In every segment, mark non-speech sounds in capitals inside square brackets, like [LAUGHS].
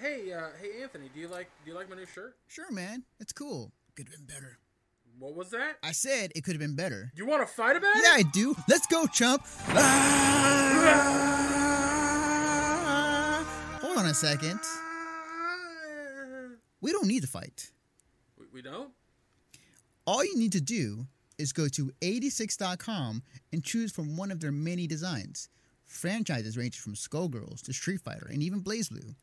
Hey, uh, hey, Anthony, do you like do you like my new shirt? Sure, man. It's cool. Could have been better. What was that? I said it could have been better. You want to fight about it? Yeah, I do. Let's go, chump. Hold on a second. We don't need to fight. We, we don't. All you need to do is go to 86.com and choose from one of their many designs. Franchises range from Skullgirls to Street Fighter and even BlazBlue.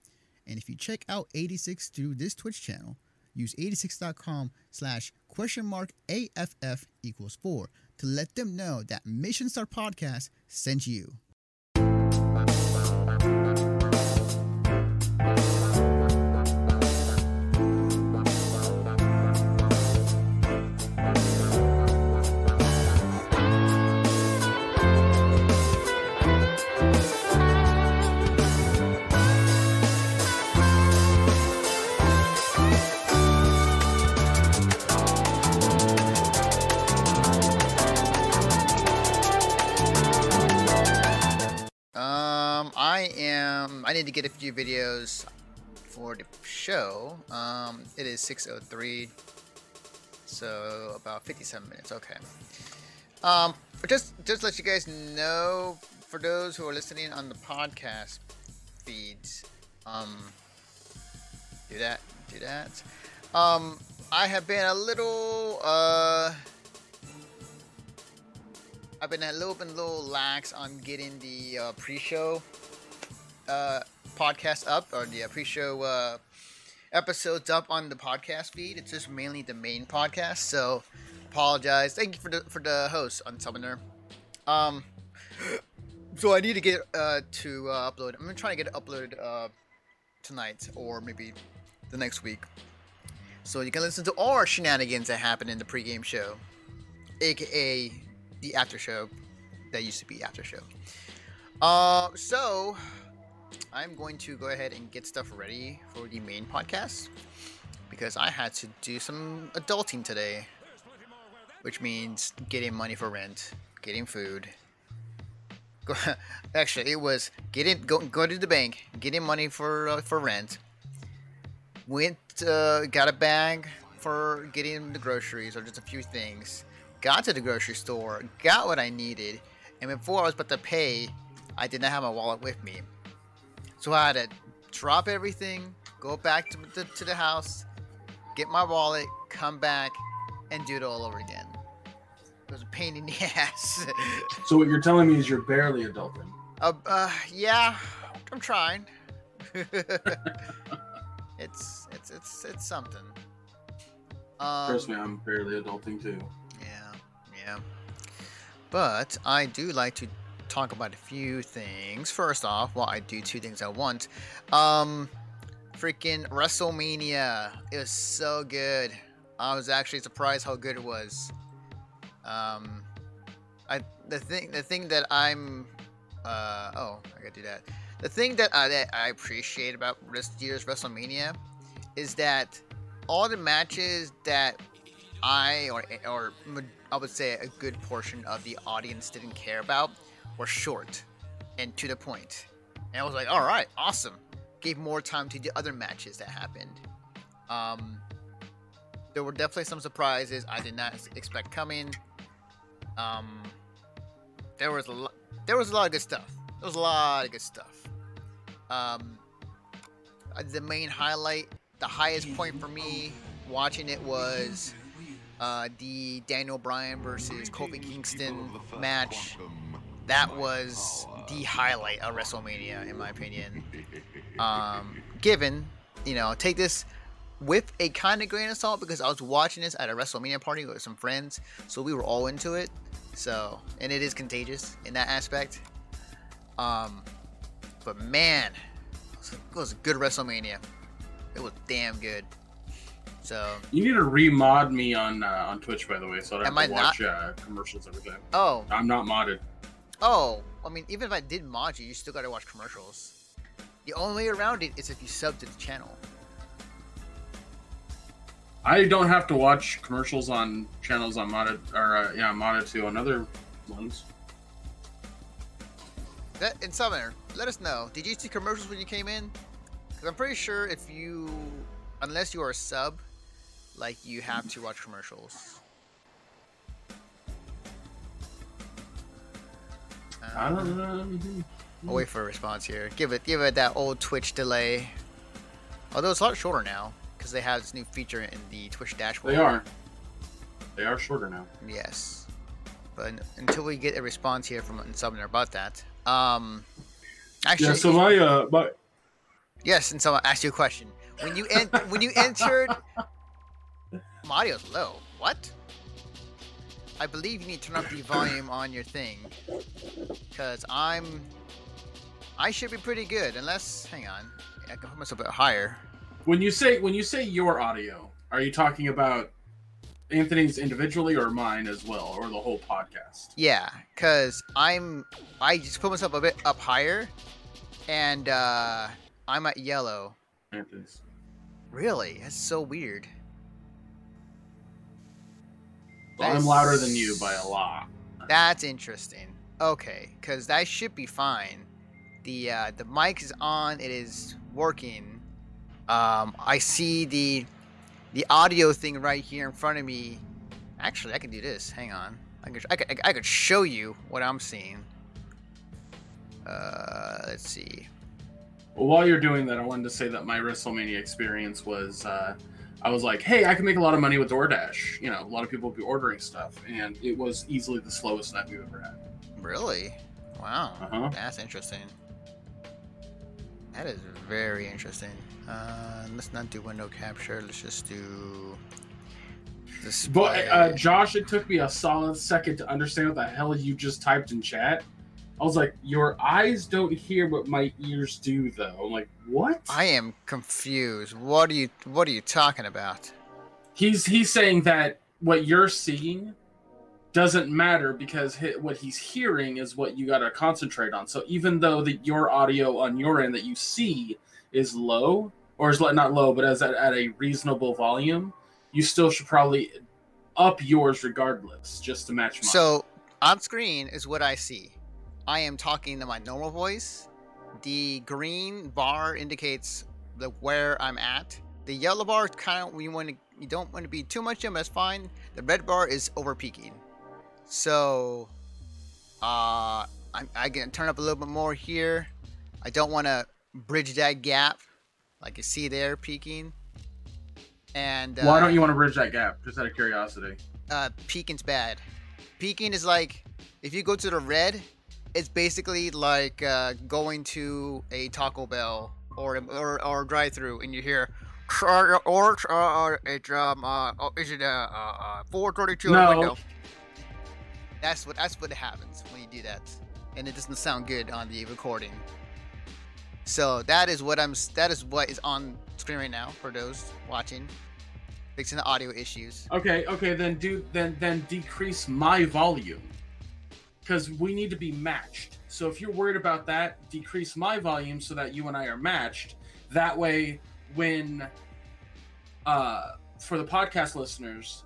And if you check out 86 through this Twitch channel, use 86.com slash question mark AFF equals 4 to let them know that Mission Star Podcast sent you. Um, I am. I need to get a few videos for the show. Um, it is 6:03, so about 57 minutes. Okay. Um, just just let you guys know, for those who are listening on the podcast feeds, um, do that, do that. Um, I have been a little uh. I've been a little bit a little lax on getting the uh, pre-show uh, podcast up or the uh, pre-show uh, episodes up on the podcast feed. It's just mainly the main podcast, so apologize. Thank you for the for the host on Summoner. Um, so I need to get uh, to uh, upload. I'm gonna try to get it uploaded uh, tonight or maybe the next week, so you can listen to all our shenanigans that happen in the pregame show, aka the after show that used to be after show. Uh, so I'm going to go ahead and get stuff ready for the main podcast because I had to do some adulting today, which means getting money for rent, getting food. [LAUGHS] Actually, it was getting go go to the bank, getting money for uh, for rent. Went uh, got a bag for getting the groceries or just a few things got to the grocery store, got what I needed, and before I was about to pay, I did not have my wallet with me. So I had to drop everything, go back to the, to the house, get my wallet, come back, and do it all over again. It was a pain in the [LAUGHS] ass. So what you're telling me is you're barely adulting. uh, uh, yeah, I'm trying. [LAUGHS] it's it's it's it's something. Um, Trust me, I'm barely adulting too. Yeah. But I do like to talk about a few things. First off, well, I do two things at once. Um, freaking WrestleMania. It was so good. I was actually surprised how good it was. Um, I the thing the thing that I'm uh oh I gotta do that. The thing that I that I appreciate about this year's WrestleMania is that all the matches that I or or I would say a good portion of the audience didn't care about were short and to the point. And I was like, all right, awesome. Gave more time to the other matches that happened. Um, there were definitely some surprises I did not expect coming. Um, there was a lot. There was a lot of good stuff. There was a lot of good stuff. Um, the main highlight, the highest point for me watching it was uh, the Daniel Bryan versus Kofi Kingston match. That was the highlight of WrestleMania, in my opinion. Um, given, you know, take this with a kind of grain of salt because I was watching this at a WrestleMania party with some friends, so we were all into it. So, and it is contagious in that aspect. Um, but man, it was, it was a good WrestleMania. It was damn good. So, You need to remod me on uh, on Twitch, by the way, so I don't have to I watch uh, commercials every time. oh, I'm not modded. Oh, I mean, even if I did mod you, you still gotta watch commercials. The only way around it is if you sub to the channel. I don't have to watch commercials on channels I'm modded, or uh, yeah, I'm modded to on other ones. That in Summoner, let us know. Did you see commercials when you came in? Because I'm pretty sure if you, unless you are a sub, like you have to watch commercials. I Um, don't know. I'll wait for a response here. Give it, give it that old Twitch delay. Although it's a lot shorter now because they have this new feature in the Twitch dashboard. They are. They are shorter now. Yes. But until we get a response here from Insomnia about that, um, actually, Yeah. So my uh my yes, and someone asked you a question. When you en- when you [LAUGHS] entered, my audio's low. What? I believe you need to turn up the volume on your thing, cause I'm, I should be pretty good. Unless, hang on, I can put myself a bit higher. when you say when you say your audio, are you talking about Anthony's individually or mine as well, or the whole podcast? Yeah, cause I'm, I just put myself a bit up higher, and uh, I'm at yellow. Anthony's. Really? That's so weird. I'm louder than you by a lot. That's interesting. Okay, because that should be fine. The uh, the mic is on. It is working. Um, I see the the audio thing right here in front of me. Actually, I can do this. Hang on. I could I could, I could show you what I'm seeing. Uh, let's see. Well, while you're doing that, I wanted to say that my WrestleMania experience was uh, I was like, hey, I can make a lot of money with DoorDash. You know, a lot of people will be ordering stuff, and it was easily the slowest night we've ever had. Really? Wow. Uh-huh. That's interesting. That is very interesting. Uh, let's not do window capture. Let's just do. Display. But uh, Josh, it took me a solid second to understand what the hell you just typed in chat. I was like, your eyes don't hear what my ears do, though. I'm like, what? I am confused. What are you? What are you talking about? He's he's saying that what you're seeing doesn't matter because hi what he's hearing is what you got to concentrate on. So even though that your audio on your end that you see is low or is not low, but as at, at a reasonable volume, you still should probably up yours regardless, just to match mine. So on screen is what I see. I am talking in my normal voice. The green bar indicates the where I'm at. The yellow bar kind of you want to you don't want to be too much in, but that's fine. The red bar is over peaking. So uh I'm I can turn up a little bit more here. I don't want to bridge that gap like you see there peaking. And uh, why don't you want to bridge that gap? Just out of curiosity. uh, peaking's bad. Peaking is like if you go to the red, it's basically like uh, going to a Taco Bell or or, or drive through and you hear or or uh, it's um uh oh, is it uh, uh 432 No. window. That's what that's what happens when you do that, and it doesn't sound good on the recording. So that is what I'm that is what is on screen right now for those watching, fixing the audio issues. Okay, okay, then do then then decrease my volume. Cause we need to be matched. So if you're worried about that, decrease my volume so that you and I are matched. That way when uh for the podcast listeners,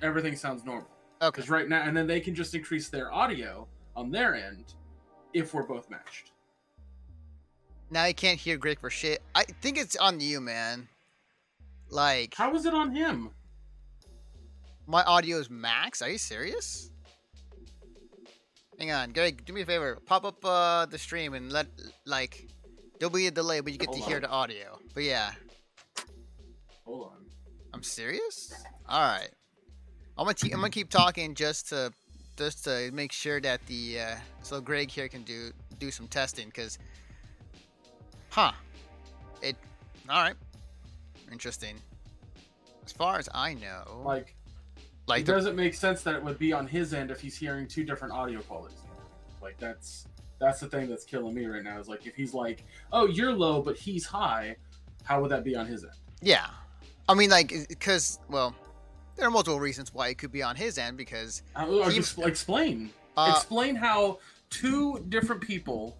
everything sounds normal. Okay. Because right now and then they can just increase their audio on their end if we're both matched. Now you can't hear Greg for shit. I think it's on you, man. Like How is it on him? my audio is max. Are you serious? Hang on, Greg. Do me a favor. Pop up uh, the stream and let like there'll be a delay, but you get Hold to hear the audio. But yeah, Hold on. I'm serious. All right, I'm gonna te- I'm gonna keep talking just to just to make sure that the uh, so Greg here can do do some testing because, huh? It all right. Interesting. As far as I know, Like like it the, doesn't make sense that it would be on his end if he's hearing two different audio qualities. Like that's that's the thing that's killing me right now. Is like if he's like, "Oh, you're low, but he's high," how would that be on his end? Yeah. I mean, like, because, well, there are multiple reasons why it could be on his end because, Uh, He- explain. uh, explain how two different people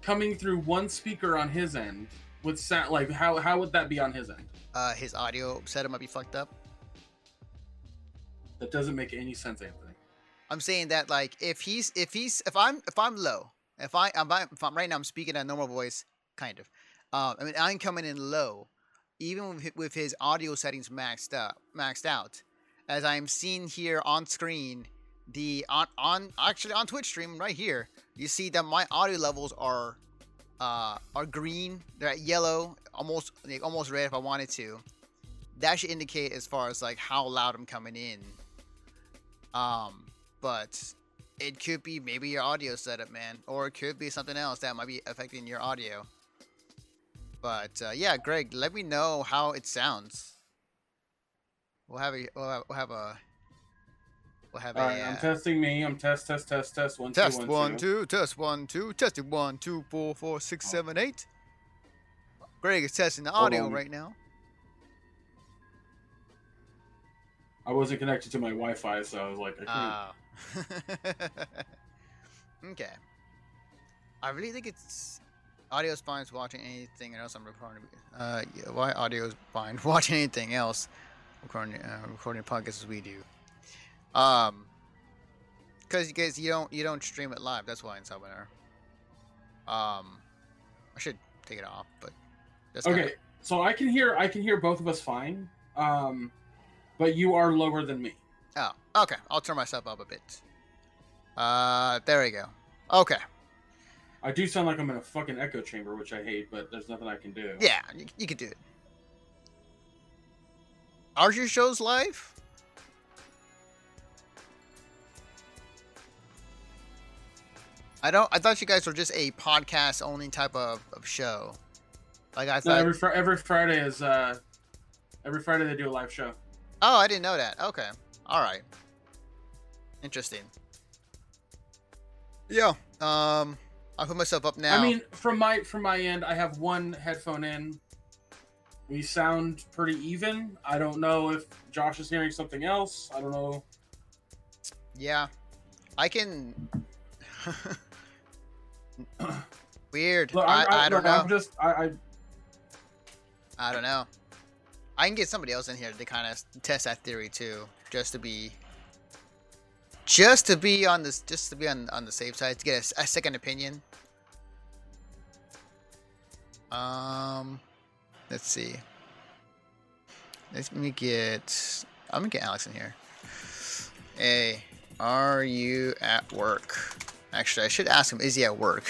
coming through one speaker on his end would sound like how how would that be on his end? uh, his audio setup might be fucked up. That doesn't make any sense, Anthony. I'm saying that, like, if he's, if he's, if I'm, if I'm low, if I, I'm, if I'm right now, I'm speaking at normal voice, kind of, Um, I mean, I'm coming in low, even with, his audio settings maxed out. Maxed out, as I'm seeing here on screen, the on on actually on Twitch stream right here, you see that my audio levels are uh are green. They're at yellow, almost like, almost red if I wanted to. That should indicate as far as like how loud I'm coming in. Um, but it could be maybe your audio setup, man, or it could be something else that might be affecting your audio. But uh, yeah, Greg, let me know how it sounds. We'll have a we'll have, we'll have a we'll have All a right, I'm uh, testing me. I'm test, test, test, test. One, test one, one two. two test one two testing one two four four six seven eight. Greg is testing the Hold audio on. right now. I wasn't connected to my Wi-Fi, so I was like, I can't. Ah. [LAUGHS] okay. I really think it's audio is fine watching anything else I'm recording. Uh, yeah, why audio is fine [LAUGHS] watching anything else recording uh, recording podcasts as we do. Um, because you guys you don't you don't stream it live. That's why in Subwebinar. Um, I should take it off, but that's kinda- okay, so I can hear, I can hear both of us fine. Um, but you are lower than me. Oh, okay. I'll turn myself up a bit. Uh, there we go. Okay. I do sound like I'm in a fucking echo chamber, which I hate, but there's nothing I can do. Yeah, you, you could do it. Are your shows live? I don't. I thought you guys were just a podcast only type of, of show. Like I No, thought. every every Friday is uh, every Friday they do a live show. Oh, I didn't know that. Okay. All right. Interesting. Yeah. Um. I'll put myself up now. I mean, from my from my end, I have one headphone in. We sound pretty even. I don't know if Josh is hearing something else. I don't know. Yeah, I can. [COUGHS] Weird. Look, I, I, don't look, know. I'm just I, I I don't know. I can get somebody else in here to kind of test that theory too, just to be, just to be on this, just to be on on the safe side to get a second opinion. Um, let's see. Let me get. I'm gonna get Alex in here. Hey, are you at work? Actually, I should ask him. Is he at work?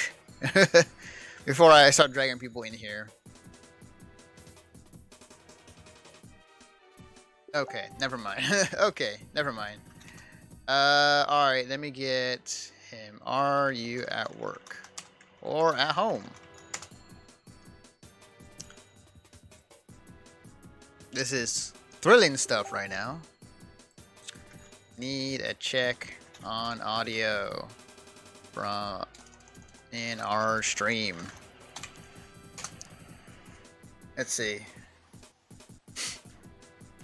[LAUGHS] Before I start dragging people in here. Okay, never mind. [LAUGHS] okay, never mind. Uh, alright, let me get him. Are you at work? Or at home? This is thrilling stuff right now. Need a check on audio from in our stream. Let's see.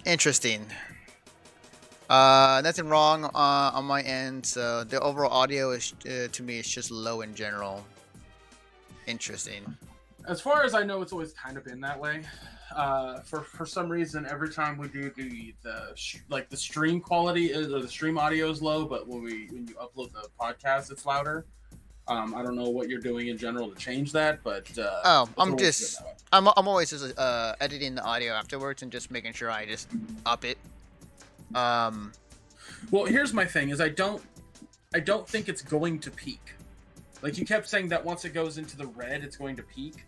Interesting. Uh, nothing wrong uh, on my end. So the overall audio is uh, to me it's just low in general. Interesting. as far as I know, it's always kind of been that way. Uh, for for some reason, every time we do the the sh- like the stream quality is or the stream audio is low, but when we when you upload the podcast, it's louder. Um, I don't know what you're doing in general to change that, but uh, Oh, I'm just. I'm I'm always just uh, editing the audio afterwards and just making sure I just up it. Um. Well, here's my thing: is I don't, I don't think it's going to peak. Like you kept saying that once it goes into the red, it's going to peak,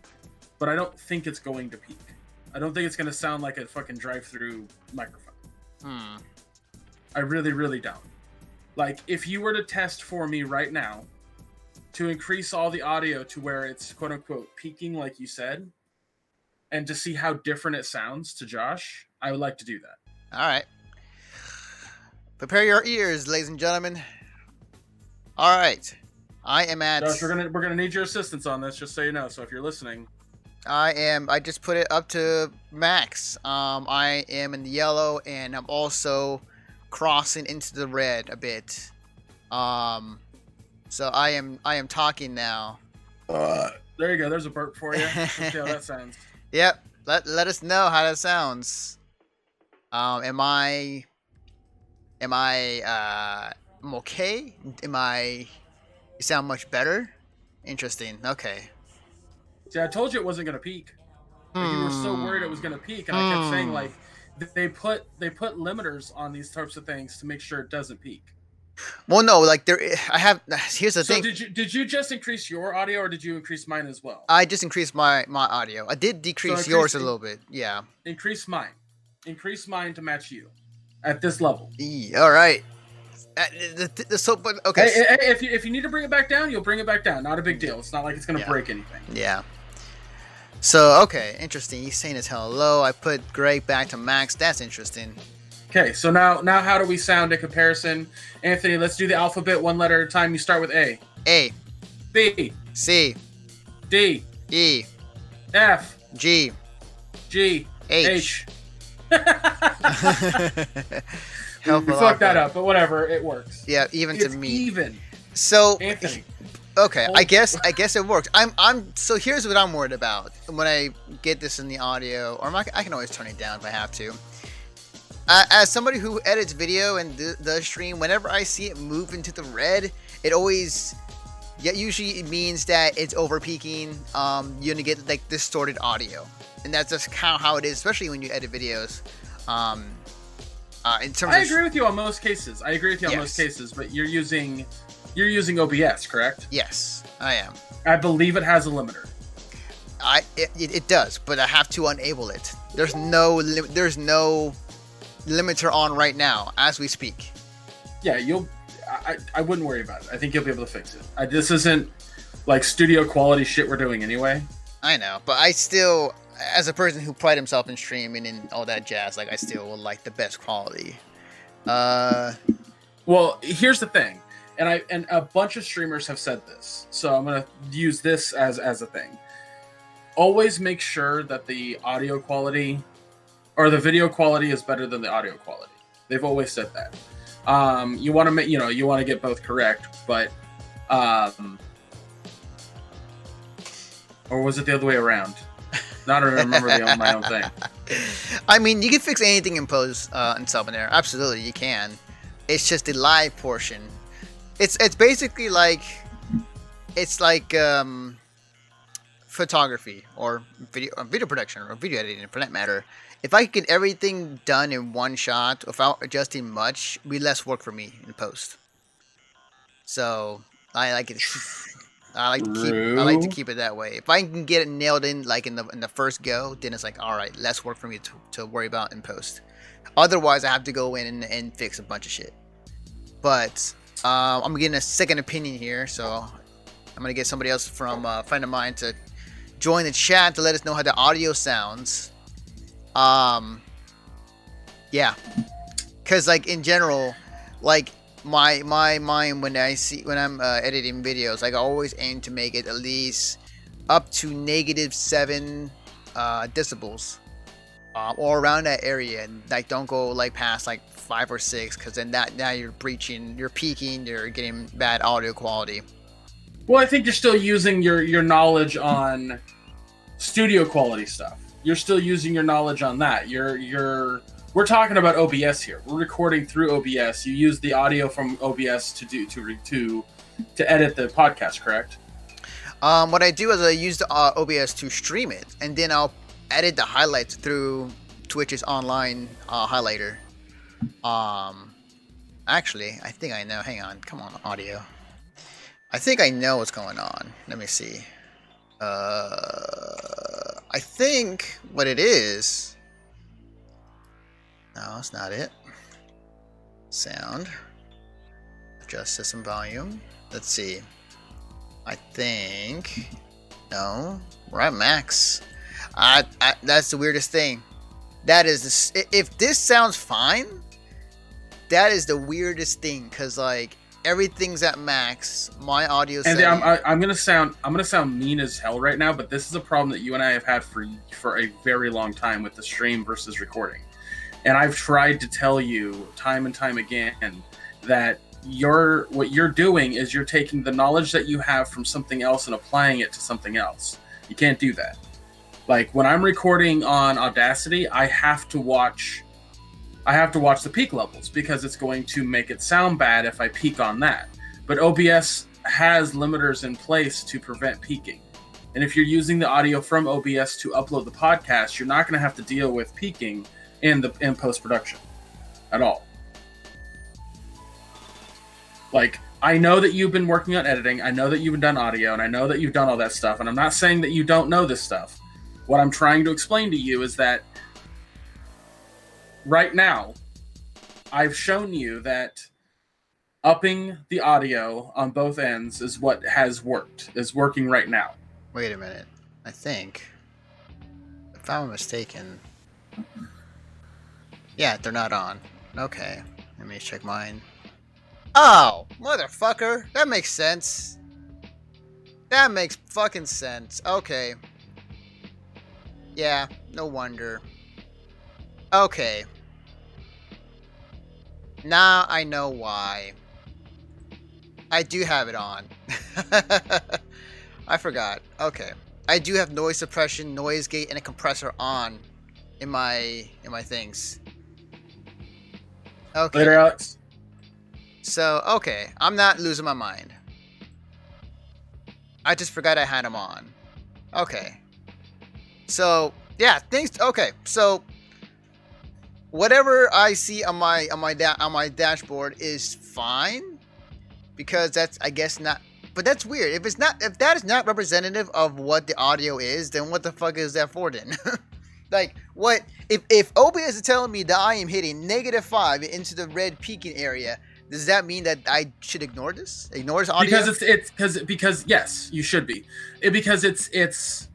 but I don't think it's going to peak. I don't think it's going to sound like a fucking drive-through microphone. Hmm. I really, really don't. Like, if you were to test for me right now to increase all the audio to where it's quote unquote peaking, like you said, and to see how different it sounds to Josh, I would like to do that. All right. Prepare your ears, ladies and gentlemen. All right. I am at. Josh, we're gonna we're gonna need your assistance on this, just so you know. So if you're listening, I am. I just put it up to max. Um, I am in the yellow, and I'm also crossing into the red a bit. Um, so I am. I am talking now. there you go. There's a burp for you. Let's see how that [LAUGHS] sounds. Yep. Let Let us know how that sounds. Um, am I? Am I? Uh, am okay? Am I? You sound much better. Interesting. Okay. See, I told you it wasn't gonna peak. Like, you were so worried it was Hmm. gonna peak, and I kept saying Hmm. like they put they put limiters on these types of things to make sure it doesn't peak. Well, no, like there. I have. Here's the so thing. did you did you just increase your audio or did you increase mine as well? I just increased my my audio. I did decrease increase yours a little bit. Yeah. increase mine, increase mine to match you at this level. E, all right. Uh, the, the, so, but okay. Hey, hey, hey, if you if you need to bring it back down, you'll bring it back down. Not a big deal. It's not like it's gonna Yeah. break anything. Yeah. So okay, interesting. He's saying it's hello. I put Greg back to max. That's interesting. Okay, so now now how do we sound in comparison? Anthony, let's do the alphabet one letter at a time. You start with A, A, B, C, D, E, F, G, G, H. H. [LAUGHS] Help we fucked that up, but whatever, it works. Yeah, even to It's me. even. So Anthony. okay, I oh. guess I guess it works. I'm I'm so here's what I'm worried about when I get this in the audio, or I can always turn it down if I have to. Uh, as somebody who edits video and the, the stream, whenever I see it move into the red, it always yeah usually it means that it's over peaking. Um, you're gonna get like distorted audio, and that's just kind of how it is, especially when you edit videos. Um, uh, in terms I agree with you on most cases. I agree with you on most cases, but you're using you're using OBS, correct? yes, I am. I believe it has a limiter. I it, it, it does, but I have to enable it. There's no lim- there's no limiter on right now as we speak. Yeah, you'll. I, I- I wouldn't worry about it. I think you'll be able to fix it. I, this isn't like studio quality shit we're doing anyway. I know, but I still, as a person who pride himself in streaming and all that jazz, like I still will like the best quality. Uh, Well, here's the thing, and I and a bunch of streamers have said this, so I'm gonna use this as as a thing. Always make sure that the audio quality or the video quality is better than the audio quality. They've always said that. Um, you want to make you know you want to get both correct, but um, or was it the other way around? Not remember the, my own thing. [LAUGHS] I mean, you can fix anything in post uh, in Subinair. Absolutely, you can. It's just the live portion. It's it's basically like it's like um, photography or video or video production or video editing for that matter. If I could get everything done in one shot without adjusting much, it'd be less work for me in post. So I like it. [LAUGHS] I like to keep. I like to keep it that way. If I can get it nailed in, like in the in the first go, then it's like, all right, less work for me to, to worry about in post. Otherwise, I have to go in and, and fix a bunch of shit. But um, I'm getting a second opinion here, so I'm gonna get somebody else from uh, a friend of mine to join the chat to let us know how the audio sounds. Um, yeah, because like in general, like my my mind when I see when I'm uh, editing videos, like I always aim to make it at least up to negative seven uh, decibels, um, or around that area. And like don't go like past like five or six, because then that now you're breaching, you're peaking, you're getting bad audio quality. Well, I think you're still using your your knowledge on studio quality stuff. You're still using your knowledge on that. You're you're we're talking about OBS here. We're recording through OBS. You use the audio from OBS to do to to to edit the podcast, correct? Um, what I do is I use the uh, OBS to stream it, and then I'll edit the highlights through Twitch's online uh, highlighter. Um, actually, I think I know. Hang on, come on, audio. I think I know what's going on. Let me see. Uh, I think what it is. No, it's not it. Sound. Adjust system volume. Let's see. I think. No, we're at max. I, I that's the weirdest thing. That is. If this sounds fine, that is the weirdest thing. Cause like everything's at max. My audio. And I'm, I, I'm gonna sound I'm gonna sound mean as hell right now, but this is a problem that you and I have had for for a very long time with the stream versus recording. And I've tried to tell you time and time again that you're what you're doing is you're taking the knowledge that you have from something else and applying it to something else. You can't do that. Like when I'm recording on Audacity, I have to watch I have to watch the peak levels because it's going to make it sound bad if I peak on that. But OBS has limiters in place to prevent peaking. And if you're using the audio from OBS to upload the podcast, you're not going to have to deal with peaking in the in post production at all. Like I know that you've been working on editing, I know that you've done audio, and I know that you've done all that stuff. And I'm not saying that you don't know this stuff. What I'm trying to explain to you is that right now, I've shown you that upping the audio on both ends is what has worked, is working right now. Wait a minute. I think, if I'm mistaken, yeah, they're not on. Okay, let me check mine. Oh, motherfucker! That makes sense. That makes fucking sense. Okay. Yeah, no wonder. Okay. Now I know why. I do have it on. [LAUGHS] I forgot. Okay. I do have noise suppression, noise gate, and a compressor on in my in my things. Okay. Later, Alex. So, okay, I'm not losing my mind. I just forgot I had them on. Okay. So, yeah, things okay. So, whatever I see on my on my da- on my dashboard is fine because that's I guess not but that's weird. If it's not if that is not representative of what the audio is, then what the fuck is that for then? [LAUGHS] like what if if OBS is telling me that I am hitting negative 5 into the red peaking area, does that mean that I should ignore this? Ignore this audio? Because it's it's because because yes, you should be. It, because it's it's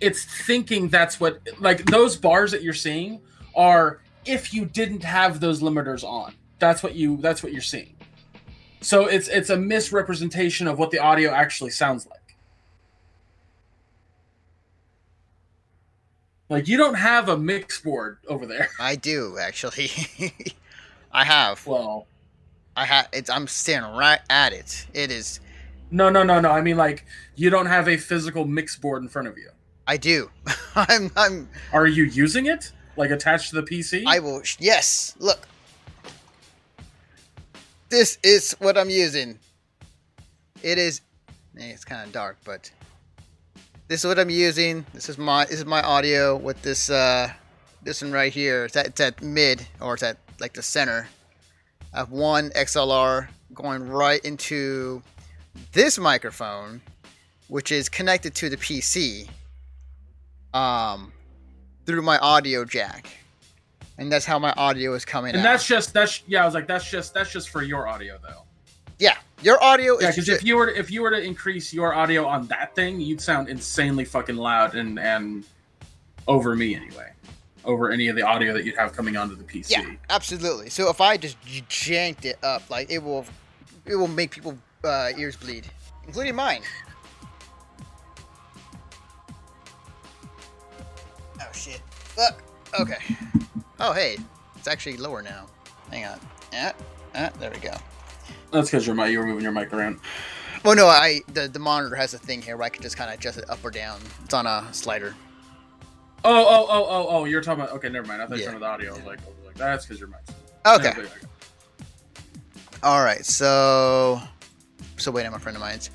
it's thinking that's what like those bars that you're seeing are if you didn't have those limiters on. That's what you that's what you're seeing. So it's it's a misrepresentation of what the audio actually sounds like. Like you don't have a mix board over there. I do actually. [LAUGHS] I have. Well, I have. It's. I'm staring right at it. It is. no, no, no, no. I mean like you don't have a physical mix board in front of you. I do. [LAUGHS] I'm. I'm. Are you using it like attached to the PC? I will. Yes. Look. This is what I'm using. It is. eh, It's kind of dark, but this is what I'm using. This is my. This is my audio with this. uh This one right here. It's at, it's at mid or it's at like the center. I have one XLR going right into this microphone, which is connected to the PC. Um, through my audio jack, and that's how my audio is coming and out. that's just that's yeah. I was like that's just that's just for your audio though. yeah, your audio Yeah, is because if you were to, if you were to increase your audio on that thing, you'd sound insanely fucking loud and and over me anyway, over any of the audio that you'd have coming onto the PC. yeah, absolutely. So if I just janked it up, like it will, it will make people uh, ears bleed, including mine. Oh shit! Look. Okay. Oh hey, it's actually lower now. Hang on. Yeah. Ah, there we go. That's because your mic you were moving your mic around. Well, no, I the, the monitor has a thing here where I can just kind of adjust it up or down. It's on a slider. Oh oh oh oh oh! You're talking about okay. Never mind. I thought you were talking about the audio. I was like, I was like that's because your mic's. Okay. Yeah, okay. All right. So, so wait, I'm a friend of mine's.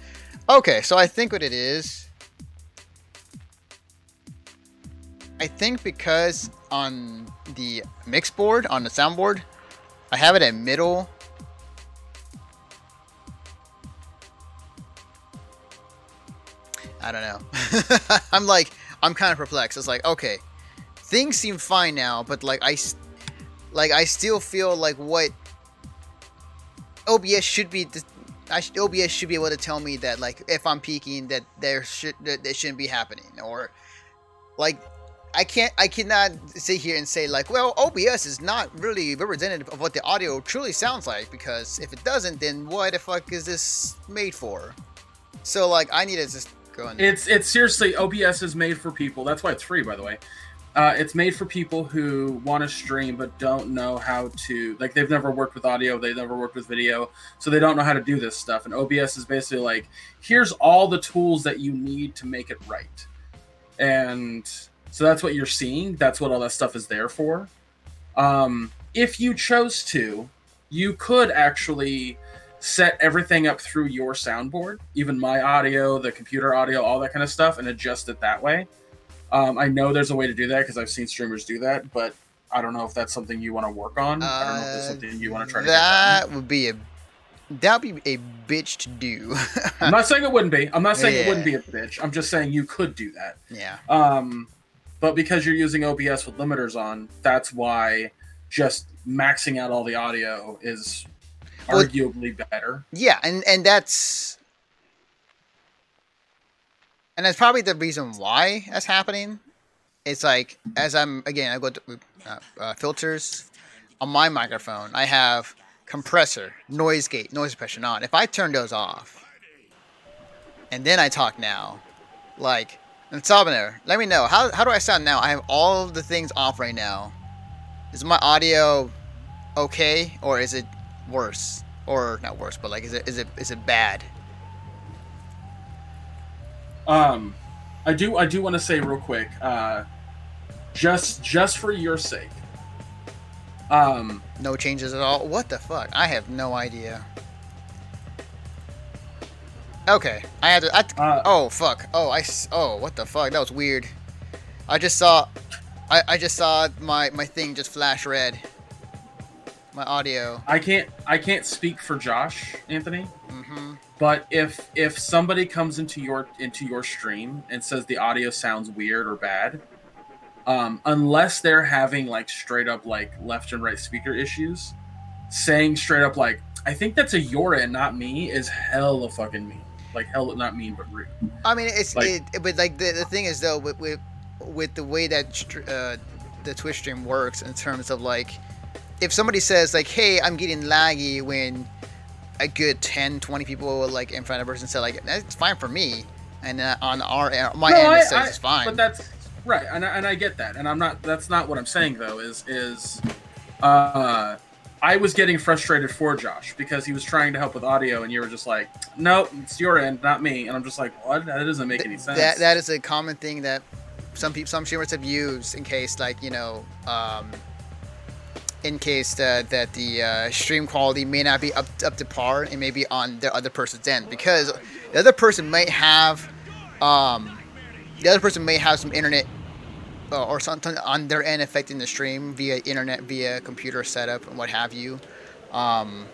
Okay. So I think what it is. I think because on the mix board, on the soundboard, I have it at middle. I don't know. [LAUGHS] I'm like, I'm kind of perplexed. It's like, okay, things seem fine now, but like I, like I still feel like what OBS should be. I OBS should be able to tell me that like if I'm peaking that there should that it shouldn't be happening or like I can't I cannot sit here and say like well OBS is not really representative of what the audio truly sounds like because if it doesn't then what the fuck is this made for? So like I need to just go and It's it's seriously OBS is made for people. That's why it's free, by the way. Uh, it's made for people who want to stream but don't know how to like they've never worked with audio, they've never worked with video, so they don't know how to do this stuff. And OBS is basically like, here's all the tools that you need to make it right. And so that's what you're seeing. That's what all that stuff is there for. Um, if you chose to, you could actually set everything up through your soundboard, even my audio, the computer audio, all that kind of stuff, and adjust it that way. Um, I know there's a way to do that because I've seen streamers do that, but I don't know if that's something you want to work on. I don't know if that's Uh, something you want to try to That would be a that would be a bitch to do. I'm not saying it wouldn't be. I'm not saying it wouldn't be a bitch. I'm just saying you could do that. yeah. Um, but because you're using OBS with limiters on, that's why just maxing out all the audio is Well- arguably better. Yeah, and and that's and that's probably the reason why that's happening. It's like as I'm again, I go to uh, uh, filters on my microphone. I have compressor, noise gate, noise suppression on. If I turn those off, and then I talk now, like and Sabiner, let me know how how do I sound now? I have all the things off right now. Is my audio okay or is it worse? Or not worse, but like is it is it is it bad? Um, I do I do want to say real quick, uh, just just for your sake, um, No changes at all. What the fuck? I have no idea. Okay, I had to. I, uh, oh fuck. Oh I. Oh what the fuck? That was weird. I just saw. I, I just saw my my thing just flash red. My audio. I can't I can't speak for Josh Anthony, Mm-hmm. but if if somebody comes into your into your stream and says the audio sounds weird or bad, um, unless they're having like straight up like left and right speaker issues, saying straight up like I think that's a your end, not me, is hella fucking mean. Like hell, not mean, but rude. I mean, it's Like- it, but like the, the thing is though with with, with the way that uh, the Twitch stream works in terms of like if somebody says like, "Hey, I'm getting laggy," when a good 10, 20 people like in front of us and say like, "That's fine for me," and uh, on our my No, end I- it says I- it's fine. But that's right, and I, and I get that, and I'm not. That's not what I'm saying though. Is is, uh, I was getting frustrated for Josh because he was trying to help with audio, and you were just like, "Nope, it's your end, not me." And I'm just like, "What? That doesn't make any sense." That that is a common thing that some people, some streamers have used in case, like you know, um, in case that that the uh, stream quality may not be up up to par and maybe on the other person's end because the other person might have, um, the other person may have some internet. Uh, Or something on their end affecting the stream via internet, via computer setup, and what have you. Um,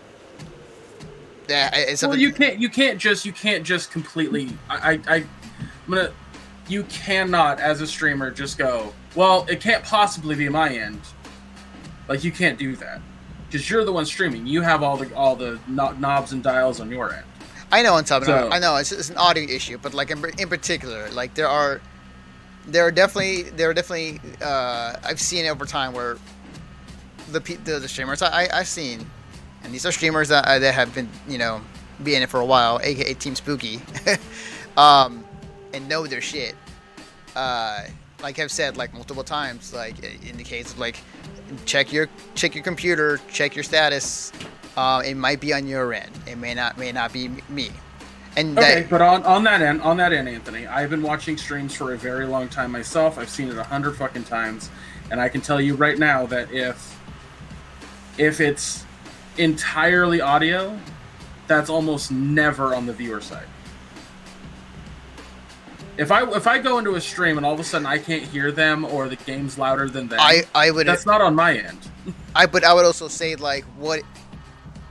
yeah, it's well, you can't. You can't just. You can't just completely. I. I. I I'm gonna. You cannot, as a streamer, just go. Well, it can't possibly be my end. Like you can't do that because you're the one streaming. You have all the all the no- knobs and dials on your end. I know on top. So- I know it's, it's an audio issue, but like in, in particular, like there are, there are definitely there are definitely uh, I've seen over time where the the, the streamers I, I I've seen, and these are streamers that uh, that have been you know be in it for a while, aka Team Spooky, [LAUGHS] um, and know their shit. Uh, like I've said like multiple times, like in the case of like check your check your computer, check your status. Uh, it might be on your end. It may not may not be me. And Okay, that, but on, on that end, on that end, Anthony, I've been watching streams for a very long time myself. I've seen it a hundred fucking times, and I can tell you right now that if if it's entirely audio, that's almost never on the viewer side. If I if I go into a stream and all of a sudden I can't hear them or the game's louder than them, I I would that's not on my end. I but I would also say like what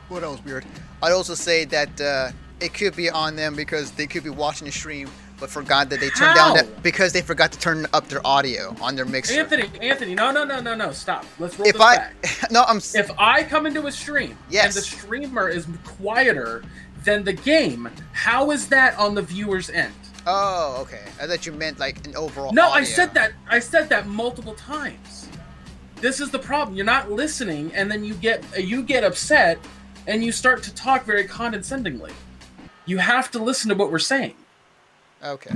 what else weird. I'd also say that uh, it could be on them because they could be watching the stream but forgot that they turned down that because they forgot to turn up their audio on their mixer. Anthony, Anthony, no, no, no, no, no, stop. Let's roll if this I back. [LAUGHS] no, I'm if I come into a stream Yes. and the streamer is quieter than the game, how is that on the viewer's end? oh okay. I thought you meant like an overall. No, I said that. I said that multiple times. This is the problem. You're not listening, and then you get you get upset, and you start to talk very condescendingly. You have to listen to what we're saying. Okay.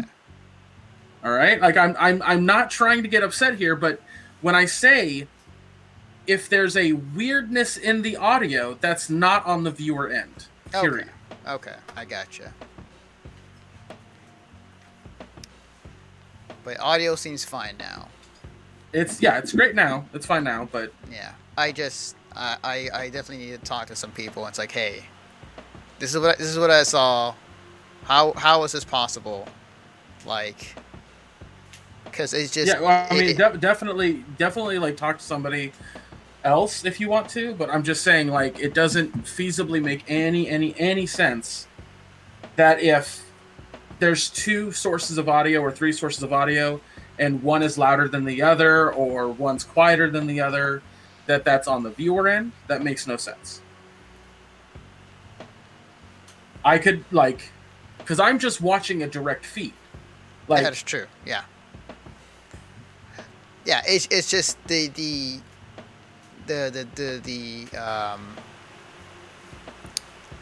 All right, like I'm I'm I'm not trying to get upset here, but when I say if there's a weirdness in the audio, that's not on the viewer end. Period. Okay, I gotcha. But audio seems fine now. It's yeah, it's great now. It's fine now, but Yeah, I just I I, I definitely need to talk to some people. It's like, hey, This is what this is what I saw. How how is this possible? Like, because it's just yeah, well, I mean, it- de- definitely, definitely, like talk to somebody else if you want to. But I'm just saying, like, it doesn't feasibly make any, any, any sense that if there's two sources of audio or three sources of audio, and one is louder than the other or one's quieter than the other, that that's on the viewer end. That makes no sense. I could like, because I'm just watching a direct feed. Like, that is true. Yeah. Yeah, it's it's just the the the the the, the um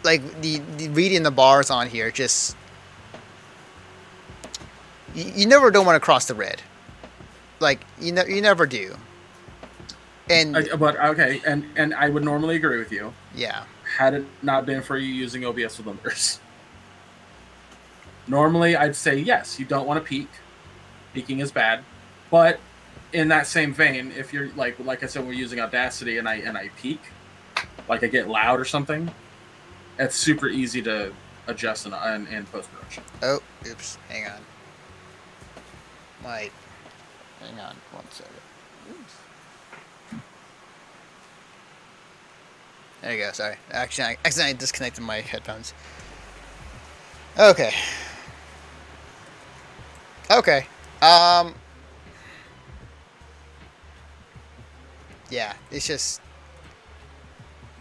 like the, the reading the bars on here just you, you never don't want to cross the red. Like you know you never do. And I- but okay, and and I would normally agree with you yeah, had it not been for you using OBS with limiters. Normally, I'd say yes, you don't want to peak. Peaking is bad, but in that same vein, if you're like like I said, we're using Audacity and I and I peak, like I get loud or something, it's super easy to adjust in, in, in post production. Oh, oops. Hang on. My. Hang on one second. Oops. There you go. Sorry. Actually, I accidentally disconnected my headphones. Okay. Okay. Um. Yeah, it's just.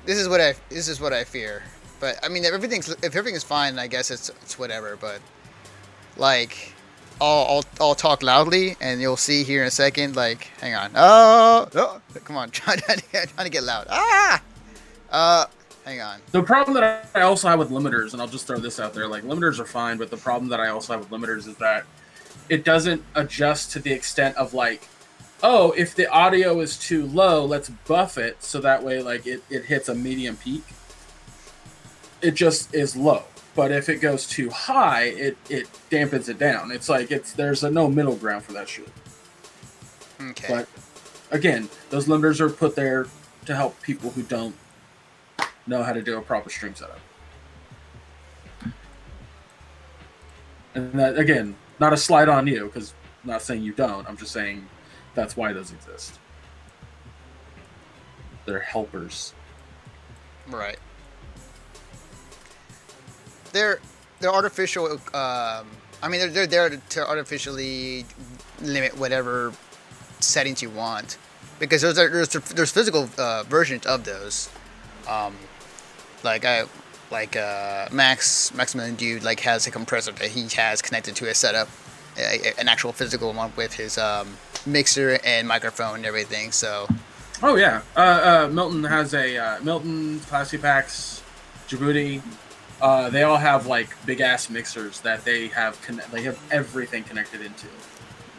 This is what I. This is what I fear. But I mean, if everything's if everything's fine, I guess it's it's whatever. But like, I'll I'll, I'll talk loudly, and you'll see here in a second. Like, hang on. Oh, oh come on, [LAUGHS] trying to trying to get loud. Ah, uh, hang on. The problem that I also have with limiters, and I'll just throw this out there, like limiters are fine, but the problem that I also have with limiters is that it doesn't adjust to the extent of like, oh, if the audio is too low, let's buff it so that way like it, it hits a medium peak. It just is low. But if it goes too high, it, it dampens it down. It's like it's there's a no middle ground for that shit. Okay. But again, those limiters are put there to help people who don't know how to do a proper stream setup. And that again, not a slide on you because not saying you don't. I'm just saying that's why those exist. They're helpers. Right. They're they're artificial. Um, I mean, they're, they're there to artificially limit whatever settings you want, because there's there's there's physical uh, versions of those. Um, like I like uh, Max Maximum Dude like has a compressor that he has connected to his setup, a, an actual physical one with his um, mixer and microphone and everything. So Oh yeah, uh, uh, Milton has a uh, Milton Classy Packs, Djibouti. Uh, they all have like big ass mixers that they have conne- they have everything connected into.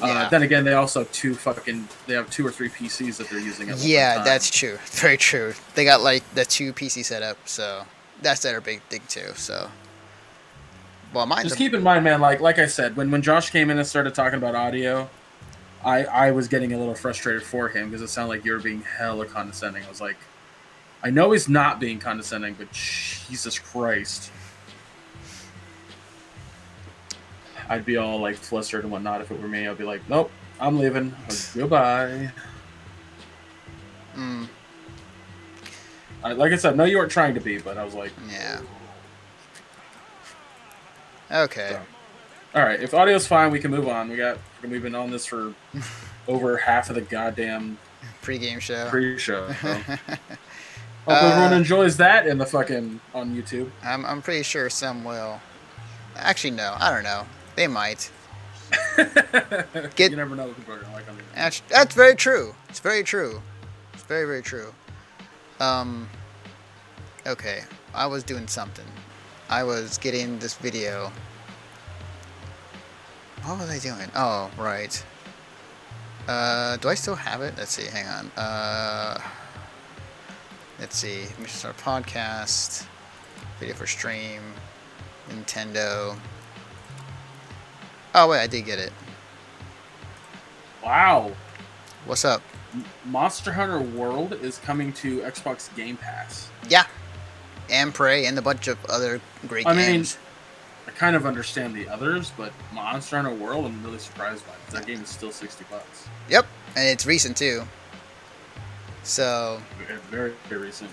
Uh, Yeah. Then again, they also have two fucking they have two or three PCs that they're using. At Yeah, that's true. [LAUGHS] Very true. They got like the two PC setup, so that's their big thing too. So, well, mine. Just a- keep in mind, man. Like like I said, when when Josh came in and started talking about audio, I I was getting a little frustrated for him because it sounded like you were being hella condescending. I was like, I know he's not being condescending, but Jesus Christ. I'd be all like flustered and whatnot if it were me. I'd be like, nope, I'm leaving. Goodbye. mm, I, like I said, no, you weren't trying to be, but I was like, yeah. Okay. So. all right, if audio's fine, we can move on. We got we've been on this for [LAUGHS] over half of the goddamn Pre-game show. pre-show. So. [LAUGHS] Hope Uh, everyone enjoys that in the fucking on YouTube. I'm I'm pretty sure some will. Actually, no. I don't know. They might. [LAUGHS] Get- you never know what people are gonna like on the That's that's very true. It's very true. It's very very true. Um. Okay, I was doing something. I was getting this video. What was I doing? Oh right. Uh, do I still have it? Let's see. Hang on. Uh, let's see. Let me start podcast. Video for stream. Nintendo. Oh wait, I did get it. Wow, What's up? Monster Hunter World is coming to Xbox Game Pass. Yeah. and Prey and a bunch of other great I mean, games. I kind of understand the others, but Monster Hunter World, I'm really surprised by. That game is still sixty bucks. Yep, and it's recent too. So Very, very recent.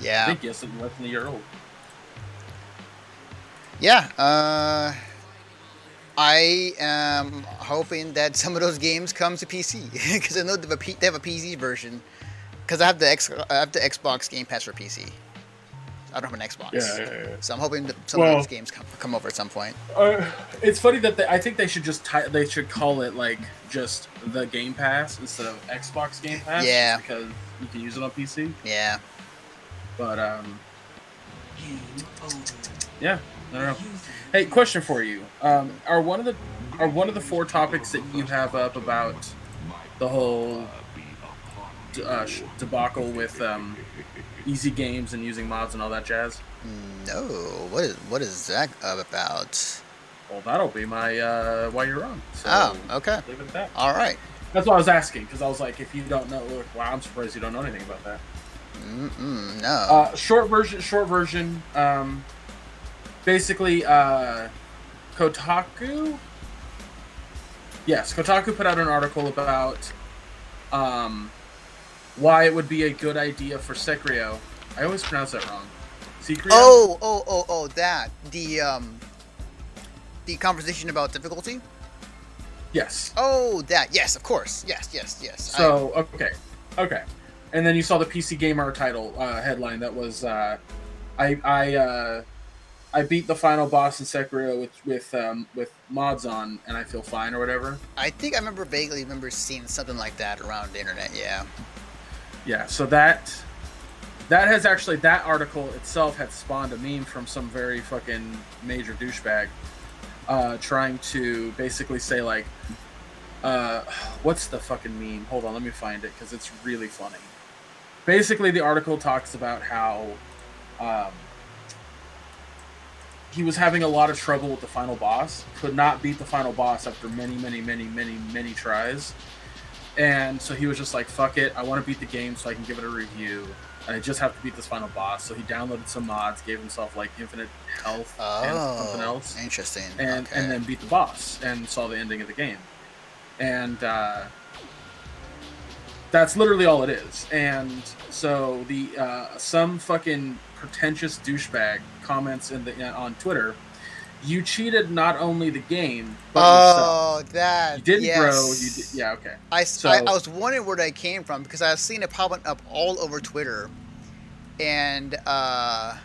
Yeah. I think yes, it's less than a year old. yeah. Uh, I am hoping that some of those games come to PC because [LAUGHS] I know they have, a P- they have a PC version. Because I have the X, I have the Xbox Game Pass for PC. I don't have an Xbox. Yeah, yeah, yeah. So I'm hoping that some Well- of those games come, come over at some point. Uh, it's funny that they, I think they should just they should call it like just the Game Pass instead of Xbox Game Pass. Yeah. because you can use it on PC. Yeah. But um, yeah, I don't know. Hey, question for you: um, Are one of the are one of the four topics that you have up about the whole d- uh, sh- debacle with um, easy games and using mods and all that jazz? No. What is what is that about? Well, that'll be my uh, why you're wrong. So Oh, okay. leave it at that. All right. That's what I was asking because I was like, if you don't know, look, wow, I'm surprised you don't know anything about that. Mm-mm, no. Uh, short version. Short version. Um, basically, uh, Kotaku. Yes, Kotaku put out an article about um, why it would be a good idea for Sekrio. I always pronounce that wrong. Secrio. oh, oh, oh, oh, that the um, the conversation about difficulty. Yes. Oh, that. Yes, of course. Yes, yes, yes. I- So okay, okay, and then you saw the PC Gamer title uh, headline that was uh, I I uh, I beat the final boss in Sekiro with with um, with mods on and I feel fine or whatever. I think I remember vaguely remember seeing something like that around the internet. Yeah. Yeah, so that that has actually that article itself had spawned a meme from some very fucking major douchebag uh, trying to basically say like uh, what's the fucking meme? Hold on, let me find it because it's really funny. Basically, the article talks about how um, he was having a lot of trouble with the final boss, could not beat the final boss after many, many, many, many, many tries. And so he was just like, fuck it, I want to beat the game so I can give it a review. And I just have to beat this final boss. So he downloaded some mods, gave himself like infinite health and something Oh, else interesting. and okay. and then beat the boss and saw the ending of the game and uh, that's literally all it is and so the uh, some fucking pretentious douchebag comments in the on twitter you cheated not only the game but yourself oh, that. you didn't yes. grow you did, yeah okay I, So- I- I was wondering where that came from because I was seeing it popping up all over Twitter, and uh,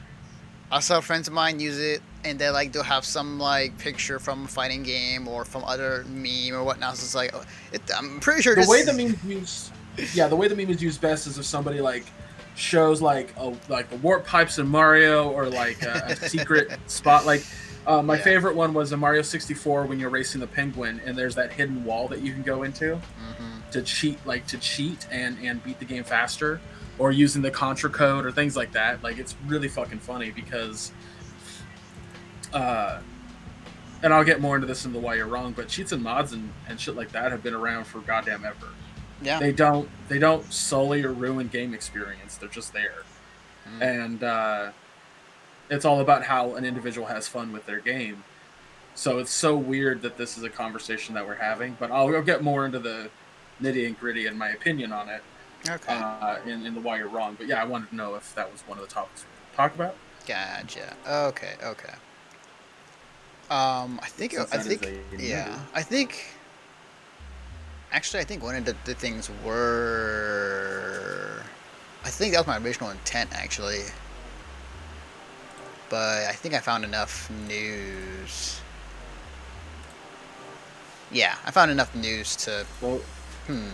I saw friends of mine use it, and they like they'll have some like picture from a fighting game or from other meme or whatnot. So it's like, it, I'm pretty sure the way the meme used yeah the way the meme is used best is if somebody like shows like a like the warp pipes in mario or like a, [LAUGHS] a secret spot like uh, my Yeah. favorite one was in mario 64 when you're racing the penguin and there's that hidden wall that you can go into Mhm. to cheat like to cheat and and beat the game faster or using the contra code or things like that like it's really fucking funny because uh and I'll get more into this in the why you're wrong, but cheats and mods and, and shit like that have been around for goddamn ever Yeah. they don't they don't sully or ruin game experience they're just there Mm. and uh, it's all about how an individual has fun with their game so it's so weird that this is a conversation that we're having but i'll, I'll get more into the nitty and gritty and my opinion on it Okay. uh, in, in the why you're wrong but yeah i wanted to know if that was one of the topics we talk about Gotcha. Okay. Okay. Um, I think Since I think yeah. I think actually I think one of the, the things were I think that was my original intent actually, but I think I found enough news. Yeah, I found enough news to well hmm.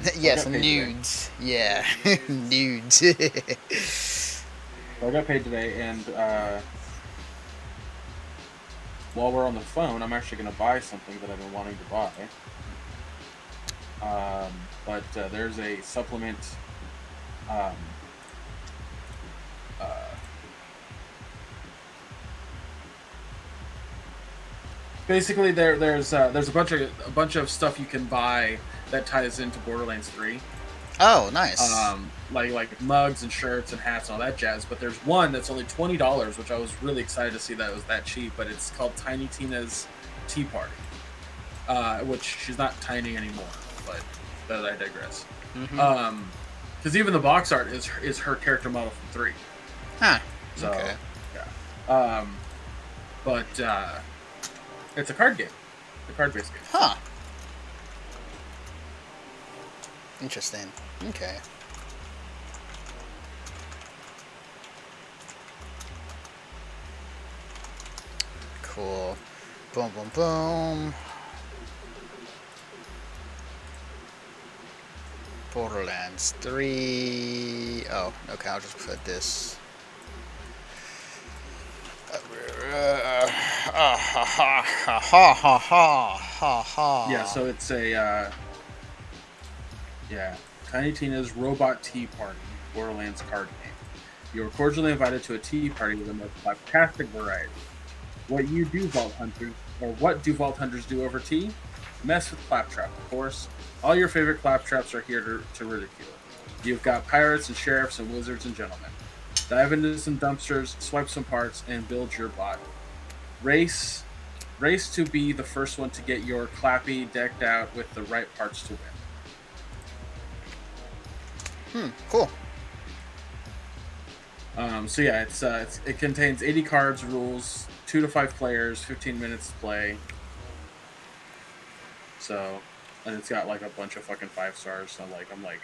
[LAUGHS] yes, nudes. Yeah, [LAUGHS] nudes. I got paid today, and uh, while we're on the phone, I'm actually going to buy something that I've been wanting to buy. Um, but uh, there's a supplement. Um, uh, basically, there there's uh, there's a bunch of a bunch of stuff you can buy that ties into Borderlands 3. Oh, nice. um, like like mugs and shirts and hats and all that jazz. But there's one that's only twenty dollars, which I was really excited to see that it was that cheap. But it's called Tiny Tina's Tea Party, uh, which she's not tiny anymore. But I digress. Mhm. Um, because even the box art is is her character model from three. huh. So Okay. yeah. Um, but uh, it's a card game, a card based game. Huh. Interesting. Okay. Cool. Boom, boom, boom. Borderlands 3. Oh, okay, I'll just put this. Yeah, so it's a. Uh, yeah, Tiny Tina's Robot Tea Party, Borderlands card game. You are cordially invited to a tea party of the most fantastic variety. What you do, Vault Hunters, or what do Vault Hunters do over tea? Mess with Claptrap, of course, all your favorite Claptraps are here to, to ridicule. You've got pirates and sheriffs and wizards and gentlemen. Dive into some dumpsters, swipe some parts, and build your bot. Race Race to be the first one to get your clappy decked out with the right parts to win. Hmm, cool. Um, so yeah, it's, uh, it's it contains 80 cards, rules, two to five players, 15 minutes to play. So, and it's got like a bunch of fucking five stars. So like, I'm like,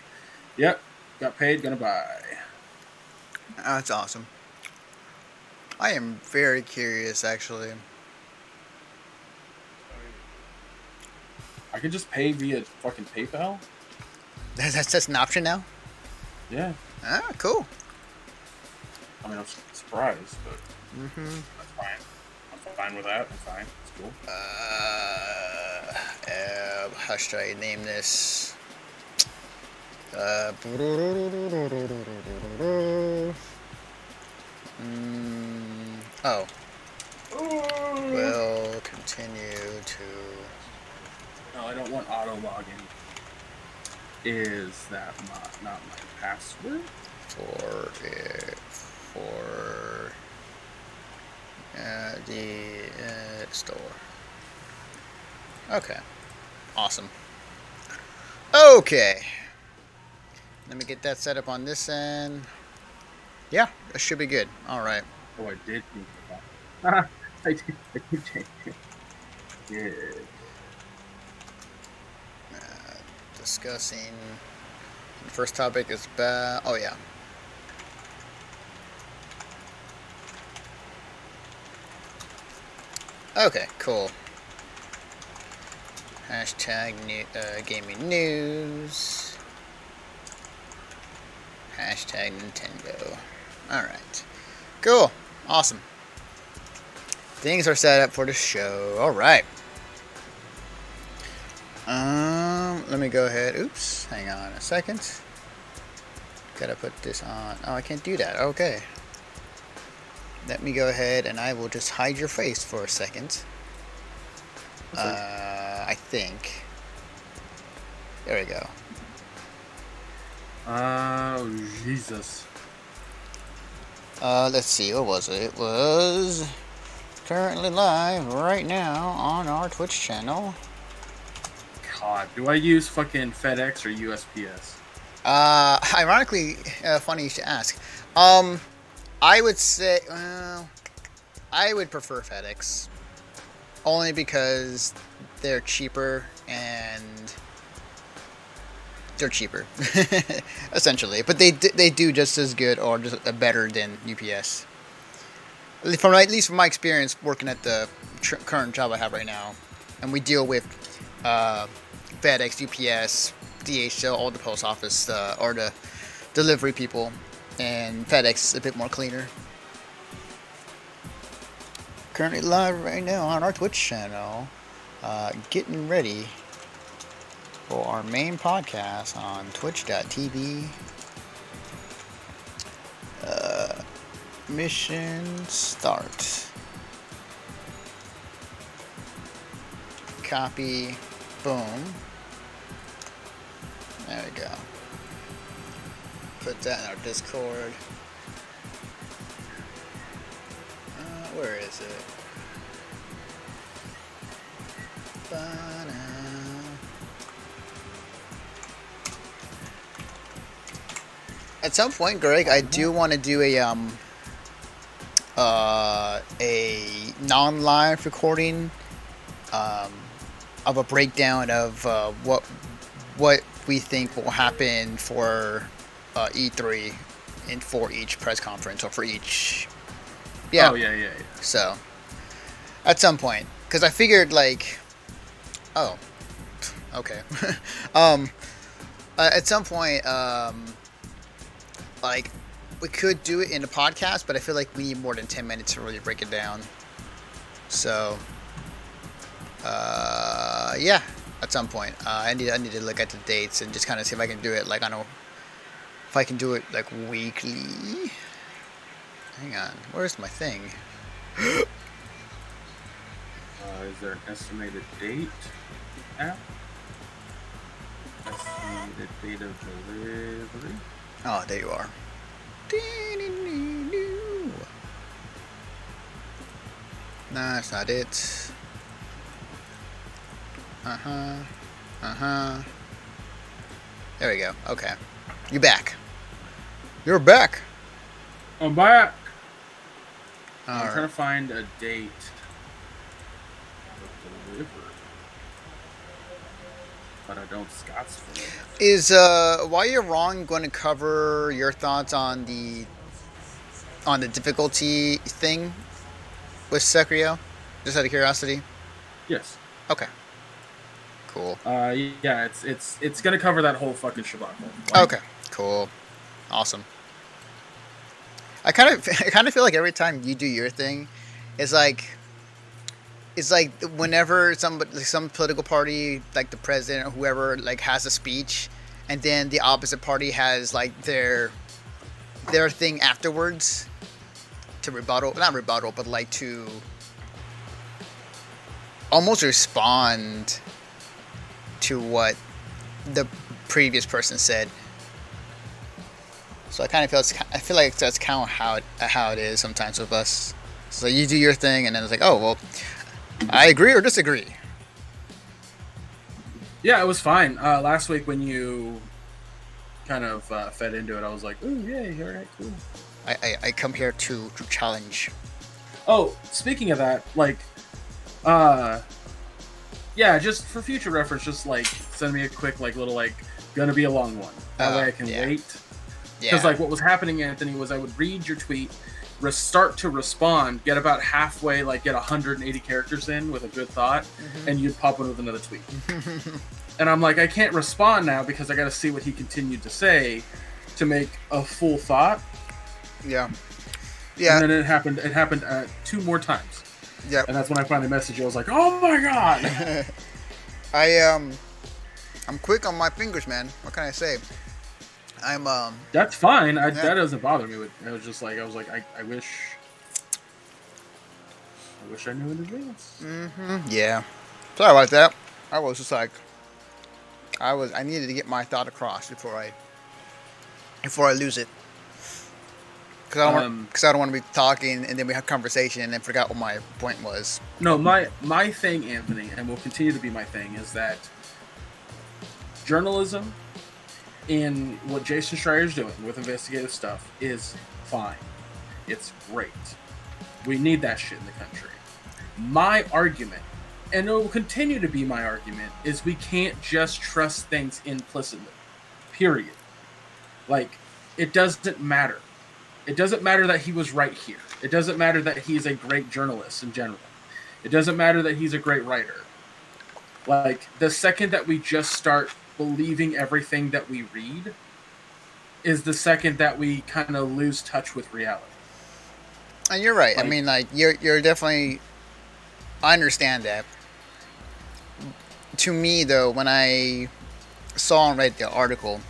yep, got paid, gonna buy. That's awesome. I am very curious, actually. I could just pay via fucking PayPal. That's just an option now. Yeah, Ah, cool. I mean I'm surprised, but Mm-hmm. that's fine. I'm fine with that. I'm fine. It's cool. Uh, uh, how should I name this? Uh, mm, oh, will continue to. No, I don't want auto login. Is that not, not my password? for it for uh, the uh, store. Okay, awesome. Okay, let me get that set up on this end. Yeah, that should be good. All right. Oh, I did think of that. [LAUGHS] I did, I did change it. Good. Uh, discussing. The first topic is bad. Oh yeah. Okay, cool. Hashtag new, uh, gaming news. Hashtag Nintendo. Alright. Cool. Awesome. Things are set up for the show. Alright. Um, let me go ahead. Oops, hang on a second. Gotta put this on. Oh, I can't do that. Okay. Let me go ahead and I will just hide your face for a second. Uh, I think. There we go. Oh, Jesus. Uh, let's see. What was it? It was currently live right now on our Twitch channel. God, do I use fucking FedEx or USPS? Uh, ironically, uh, funny you should ask. Um, I would say, well, I would prefer FedEx, only because they're cheaper and they're cheaper, [LAUGHS] essentially. But they they do just as good or just better than UPS. From at least from my experience working at the tr- current job I have right now, and we deal with uh, FedEx, UPS, DHL, all the post office uh, or the delivery people, and FedEx is a bit more cleaner. Currently live right now on our Twitch channel, uh, getting ready for our main podcast on twitch.tv. Uh, mission start. Copy. Boom. There we go. put that in our Discord. Uh, where is it? At some point, Greg, I do want to do a um uh a non-live recording um of a breakdown of uh, what what we think will happen for uh, E3 and for each press conference or for each yeah Oh yeah, yeah, yeah. so at some point because I figured like oh. Okay. [LAUGHS] Um uh, at some point um like we could do it in a podcast but I feel like we need more than 10 minutes to really break it down. So uh yeah at some point. Uh, I need I need to look at the dates and just kind of see if I can do it like I know if I can do it like weekly. Hang on. Where's my thing [GASPS] [GASPS] is there an estimated date? App? Estimated date of delivery. Oh, there you are. No, that's not it. Uh huh. Uh huh. There we go. Okay. You back. You're back. I'm back. I'm All trying to find a date of delivery, but I don't Scott's for it. Is uh, why you're wrong going to cover your thoughts on the on the difficulty thing with Sekiro? Just out of curiosity. Yes. Okay. Cool. Uh, yeah, it's it's it's gonna cover that whole fucking shabaka. Like, Okay. Cool. Awesome. I kind of [LAUGHS] I kind of feel like every time you do your thing, it's like it's like whenever some like some political party like the president or whoever like has a speech and then the opposite party has like their their thing afterwards to rebuttal not rebuttal but like to almost respond to what the previous person said so I kind of feel it's, I feel like that's kind of how it, how it is sometimes with us. So you do your thing, and then it's like, oh well, I agree or disagree. Yeah, it was fine. Uh, last week when you kind of uh, fed into it, I was like, "Ooh, yay! All right, cool." I, I, I come here to to challenge. Oh, speaking of that, like, uh, yeah, just for future reference, just like send me a quick, like, little, like, gonna be a long one. That Oh, way I can yeah. wait. Yeah. Because, like, what was happening, Anthony, was I would read your tweet, start to respond, get about halfway, like, get 180 characters in with a good thought, Mhm. and you'd pop in with another tweet. [LAUGHS] And I'm like, I can't respond now because I got to see what he continued to say to make a full thought. yeah. Yeah. And then it happened. It happened uh, two more times. Yeah. And that's when I finally messaged you. I was like, "Oh my god!" [LAUGHS] I um, I'm quick on my fingers, man. What can I say? I'm um, That's fine. I, Yeah. That doesn't bother me. It was just like I was like, I, I wish, I wish I knew in advance. hmm yeah. Sorry about that. I was just like, I was I needed to get my thought across before I before I lose it. Cause I don't want, Um, cause I don't want to be talking and then we have conversation and then forgot what my point was. No, my my thing, Anthony, and will continue to be my thing, is that journalism in what Jason Schreier's doing with investigative stuff is fine. It's great. We need that shit in the country. My argument, and it will continue to be my argument, is we can't just trust things implicitly. Period. Like, it doesn't matter. It doesn't matter that he was right here. It doesn't matter that he's a great journalist in general. It doesn't matter that he's a great writer. Like, the second that we just start believing everything that we read is the second that we kind of lose touch with reality. And you're right. I mean, like you're you're definitely. I understand that. To me, though, when I saw and read the article,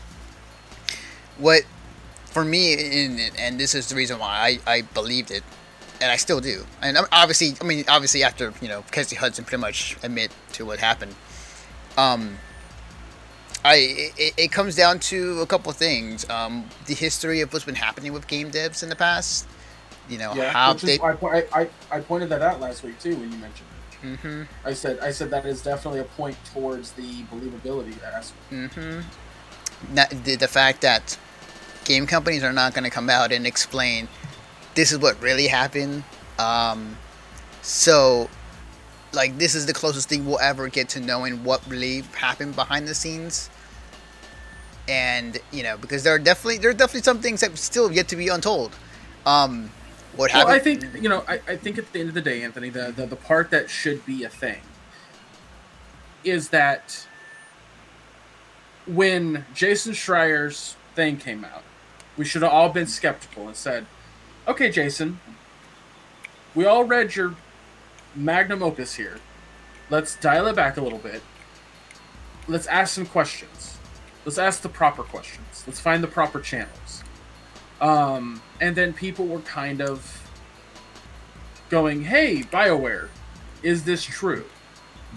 what for me, in, and this is the reason why I, I believed it, and I still do. And obviously, I mean, obviously, after you know, Casey Hudson pretty much admit to what happened. Um, I it, it comes down to a couple of things. Um, the history of what's been happening with game devs in the past. You know Yeah, how they. is, I, I, I, I pointed that out last week too when you mentioned it. Mm-hmm. I said I said that is definitely a point towards the believability aspect. Mm-hmm. Not, the, the fact that game companies are not going to come out and explain this is what really happened. Um, so, like, this is the closest thing we'll ever get to knowing what really happened behind the scenes. And you know, because there are definitely there are definitely some things that still yet to be untold. Um, what Well, happened? I think you know. I, I think at the end of the day, Anthony, the, the the part that should be a thing is that when Jason Schreier's thing came out, we should have all been skeptical and said, "Okay, Jason, we all read your magnum opus here. Let's dial it back a little bit. Let's ask some questions. Let's ask the proper questions. Let's find the proper channels." Um, and then people were kind of going, "Hey, Bioware, is this true?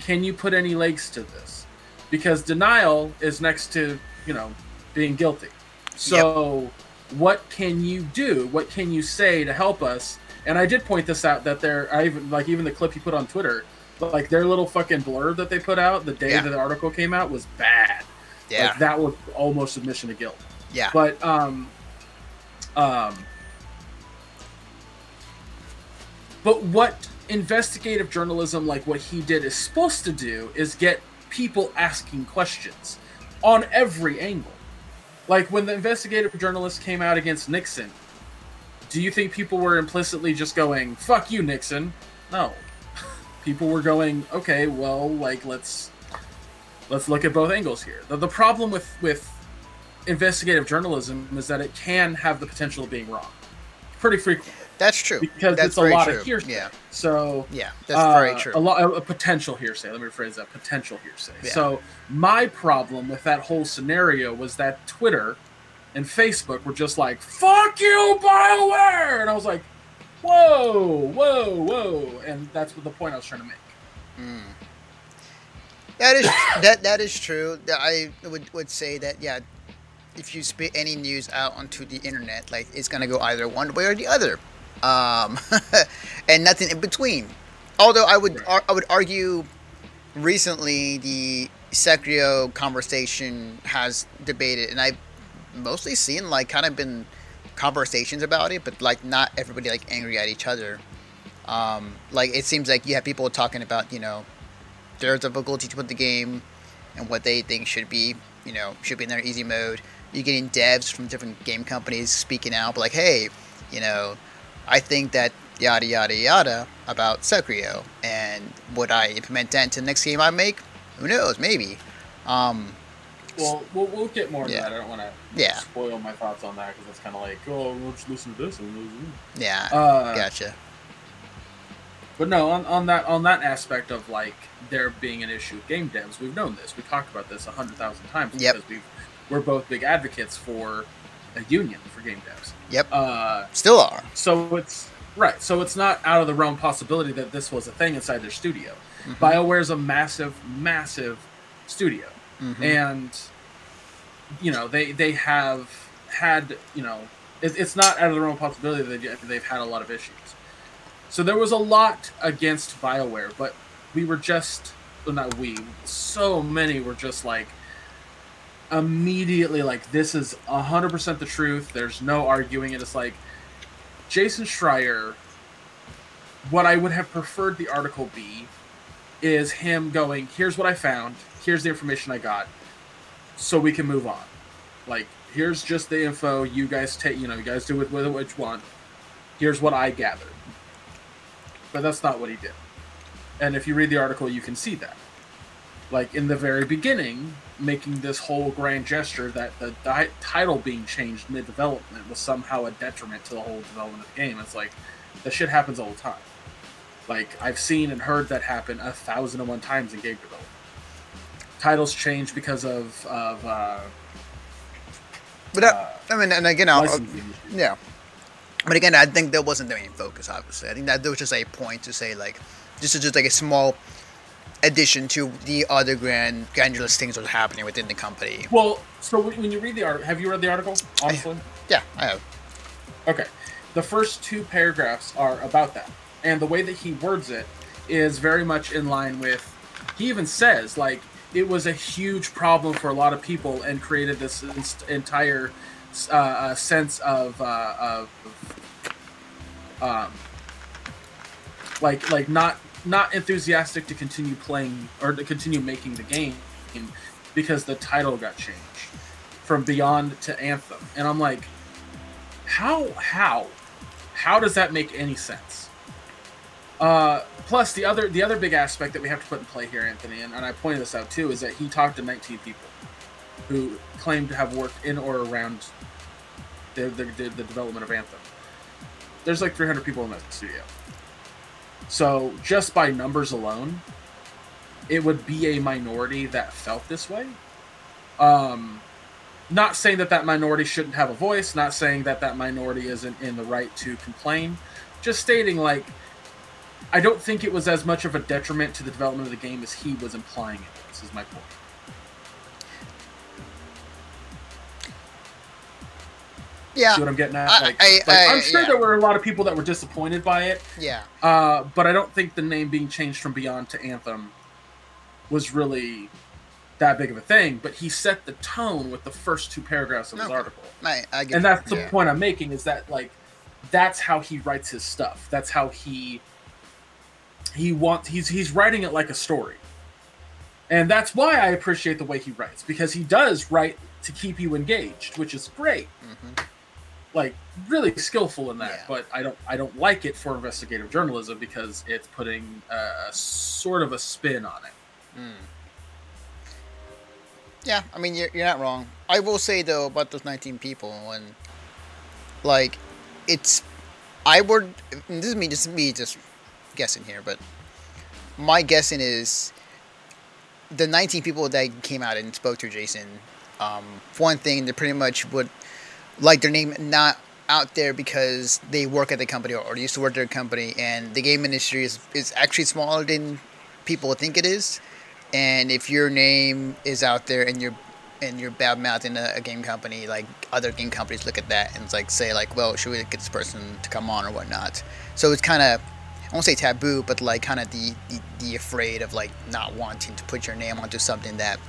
Can you put any legs to this?" Because denial is next to you know being guilty. So, what can you do? What can you say to help us? And I did point this out that they're I even like even the clip you put on Twitter, like their little fucking blurb that they put out the day Yeah. that the article came out was bad. Yeah, Like that was almost admission of guilt. yeah, But um, um, but what investigative journalism, like what he did, is supposed to do is get people asking questions on every angle. Like when the investigative journalist came out against Nixon, do you think people were implicitly just going "fuck you, Nixon"? No, [LAUGHS] people were going, "Okay, well, like let's let's look at both angles here." The, the problem with with investigative journalism is that it can have the potential of being wrong pretty frequently that's true. because that's it's a lot true. of hearsay. Yeah, So yeah, that's uh, very true. A lot a potential hearsay. Let me rephrase that. Potential hearsay. Yeah. So my problem with that whole scenario was that Twitter and Facebook were just like "fuck you, Bioware," and I was like, "Whoa, whoa, whoa!" And that's what the point I was trying to make. Mm. That is that that is true. I would would say that yeah, if you spit any news out onto the internet, like it's gonna go either one way or the other, um, [LAUGHS] and nothing in between. Although I would I would argue, recently the Sekiro conversation has debated, and I've mostly seen like kind of been conversations about it, but like not everybody like angry at each other. Um, like it seems like you have people talking about you know their difficulty with the game and what they think should be you know should be in their easy mode. You're getting devs from different game companies speaking out, but like hey, you know, I think that yada yada yada about Sekiro, and would I implement that into the next game I make? Who knows? Maybe. Um, Well, we'll, we'll get more into Yeah. that. I don't want to Yeah. spoil my thoughts on that because it's kind of like, oh, we'll just listen to this. And lose in yeah, uh, gotcha. But no, on, on that on that aspect of like there being an issue with game devs, we've known this. We talked about this a hundred thousand times Yep. because we we're both big advocates for a union for game devs. Yep. Uh, Still are. so it's right. So it's not out of the realm possibility that this was a thing inside their studio. Mhm. BioWare's a massive, massive studio, Mhm. and you know they they have had you know it, it's not out of the realm of possibility that they've had a lot of issues. So there was a lot against BioWare, but we were just well, not we. So many were just like immediately like this is hundred percent the truth. There's no arguing it. It's like Jason Schreier. What I would have preferred the article be is him going, "Here's what I found. Here's the information I got, so we can move on." Like, here's just the info. You guys take, you know, you guys do with with it what you want. Here's what I gathered. But that's not what he did. And if you read the article, you can see that. Like in the very beginning, making this whole grand gesture that the di- title being changed mid development was somehow a detriment to the whole development of the game. It's like, that shit happens all the time. Like, I've seen and heard that happen a thousand and one times in game development. Titles change because of, of uh, But I, uh, I mean, and again, I'll, yeah. But again, I think that wasn't the main focus. Obviously, I think that there was just a point to say like, this is just like a small addition to the other grand grandiose things that are happening within the company. Well, so when you read the article, have you read the article? Honestly, Yeah, I have. okay. The first two paragraphs are about that, and the way that he words it is very much in line with. He even says like it was a huge problem for a lot of people and created this inst- entire uh, sense of uh, of um, like like not not enthusiastic to continue playing or to continue making the game because the title got changed from Beyond to Anthem, and I'm like, how how how does that make any sense? Uh, plus, the other the other big aspect that we have to put in play here, Anthony, and, and I pointed this out too, is that he talked to 19 people who claimed to have worked in or around the, the, the, the development of Anthem. There's like 300 people in that studio. So just by numbers alone, it would be a minority that felt this way. Um, not saying that that minority shouldn't have a voice, not saying that that minority isn't in the right to complain, just stating like I don't think it was as much of a detriment to the development of the game as he was implying it was. Is my point. Yeah, See what I'm getting at? Like, I- like, I- I'm sure yeah. there were a lot of people that were disappointed by it, yeah. uh, but I don't think the name being changed from Beyond to Anthem was really that big of a thing. But he set the tone with the first two paragraphs of his article. I, I get and that's the yeah. point I'm making is that like that's how he writes his stuff. That's how he he wants he's he's writing it like a story. And that's why I appreciate the way he writes because he does write to keep you engaged, which is great. Mhm. Like really skillful in that, Yeah. but I don't I don't like it for investigative journalism because it's putting a sort of a spin on it. Mm. Yeah, I mean you're, you're not wrong. I will say though about those 19 people when like it's I would this is me just me just guessing here, but my guessing is the 19 people that came out and spoke to Jason um, one thing they pretty much would like their name not out there because they work at the company or, used to work at a company and the game industry is, is actually smaller than people think it is and if your name is out there and you're and you're bad mouthing a, a game company, like other game companies look at that and like say like, well, should we get this person to come on or whatnot? So it's kind of I won't say taboo, but like kind of the, the the afraid of like not wanting to put your name onto something that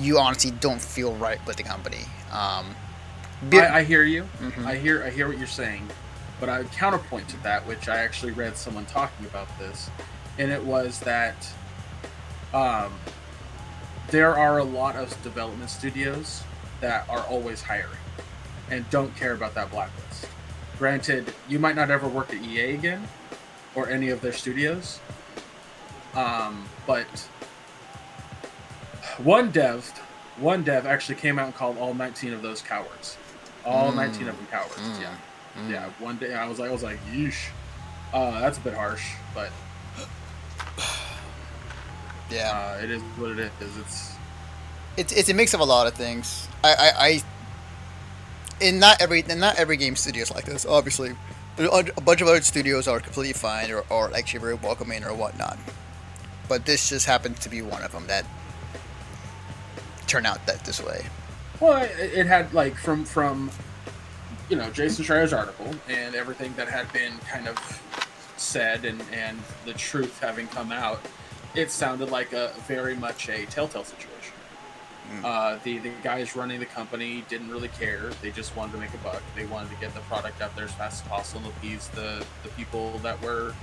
you honestly don't feel right with the company. Um, I, I hear you. Mhm. I hear I hear what you're saying, but I would counterpoint to that, which I actually read someone talking about this, and it was that um, there are a lot of development studios that are always hiring and don't care about that blacklist. Granted, you might not ever work at EA again or any of their studios, um, but one dev, one dev actually came out and called all 19 of those cowards. All Mm. 19 of them cowards. Mm. Yeah, Mm. yeah. One day I was like, I was like, yeesh. Uh, that's a bit harsh, but [SIGHS] yeah. uh, it is what it is. It's it's it's a mix of a lot of things. I I, I in not every in not every game studio is like this. Obviously, a bunch of other studios are completely fine or, or actually very welcoming or whatnot. But this just happened to be one of them that turn out that this way. Well, it, it had like from from you know Jason Schreier's article and everything that had been kind of said and and the truth having come out. It sounded like a very much a telltale situation. Mm. Uh, the the guys running the company didn't really care. They just wanted to make a buck. They wanted to get the product out there as fast as possible and appease the the people that were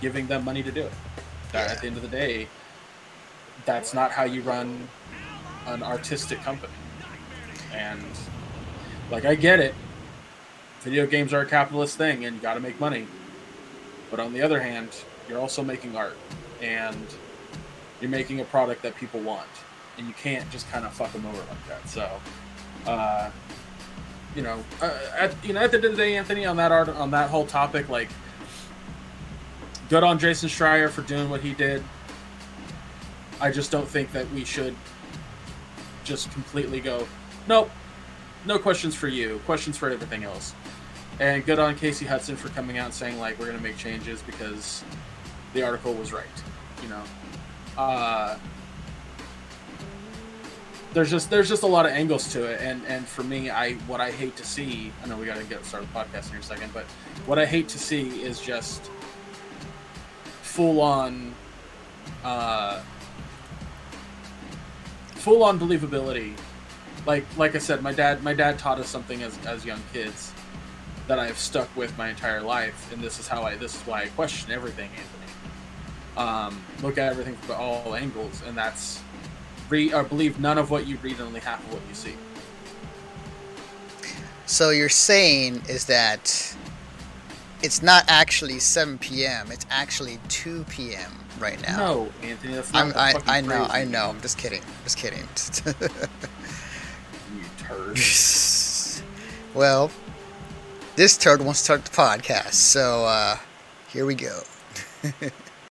giving them money to do it. That Yeah. at the end of the day, that's not how you run an artistic company. And like I get it, video games are a capitalist thing, and you got to make money. But on the other hand, you're also making art, and you're making a product that people want, and you can't just kind of fuck them over like that. So, uh, you know, uh, at you know, at the end of the day, Anthony, on that art, on that whole topic, like, good on Jason Schreier for doing what he did. I just don't think that we should just completely go, nope, no questions for you, questions for everything else. And good on Casey Hudson for coming out and saying like we're gonna make changes because the article was right. You know, uh, there's just there's just a lot of angles to it, and and for me, I what I hate to see. I know we got to get started the podcast in a second, but what I hate to see is just full on, uh, full on believability. Like like I said, my dad my dad taught us something as as young kids that I've stuck with my entire life, and this is how I this is why I question everything, Anthony. Um, look at everything from all angles, and that's read or believe none of what you read and only half of what you see. So you're saying is that it's not actually 7 p.m. It's actually 2 p.m. right now. No, Anthony, that's not I'm, I, I know, I know. I'm just kidding. Just kidding. [LAUGHS] Turd. [LAUGHS] well, this turd wants to start the podcast, so uh, here we go. [LAUGHS]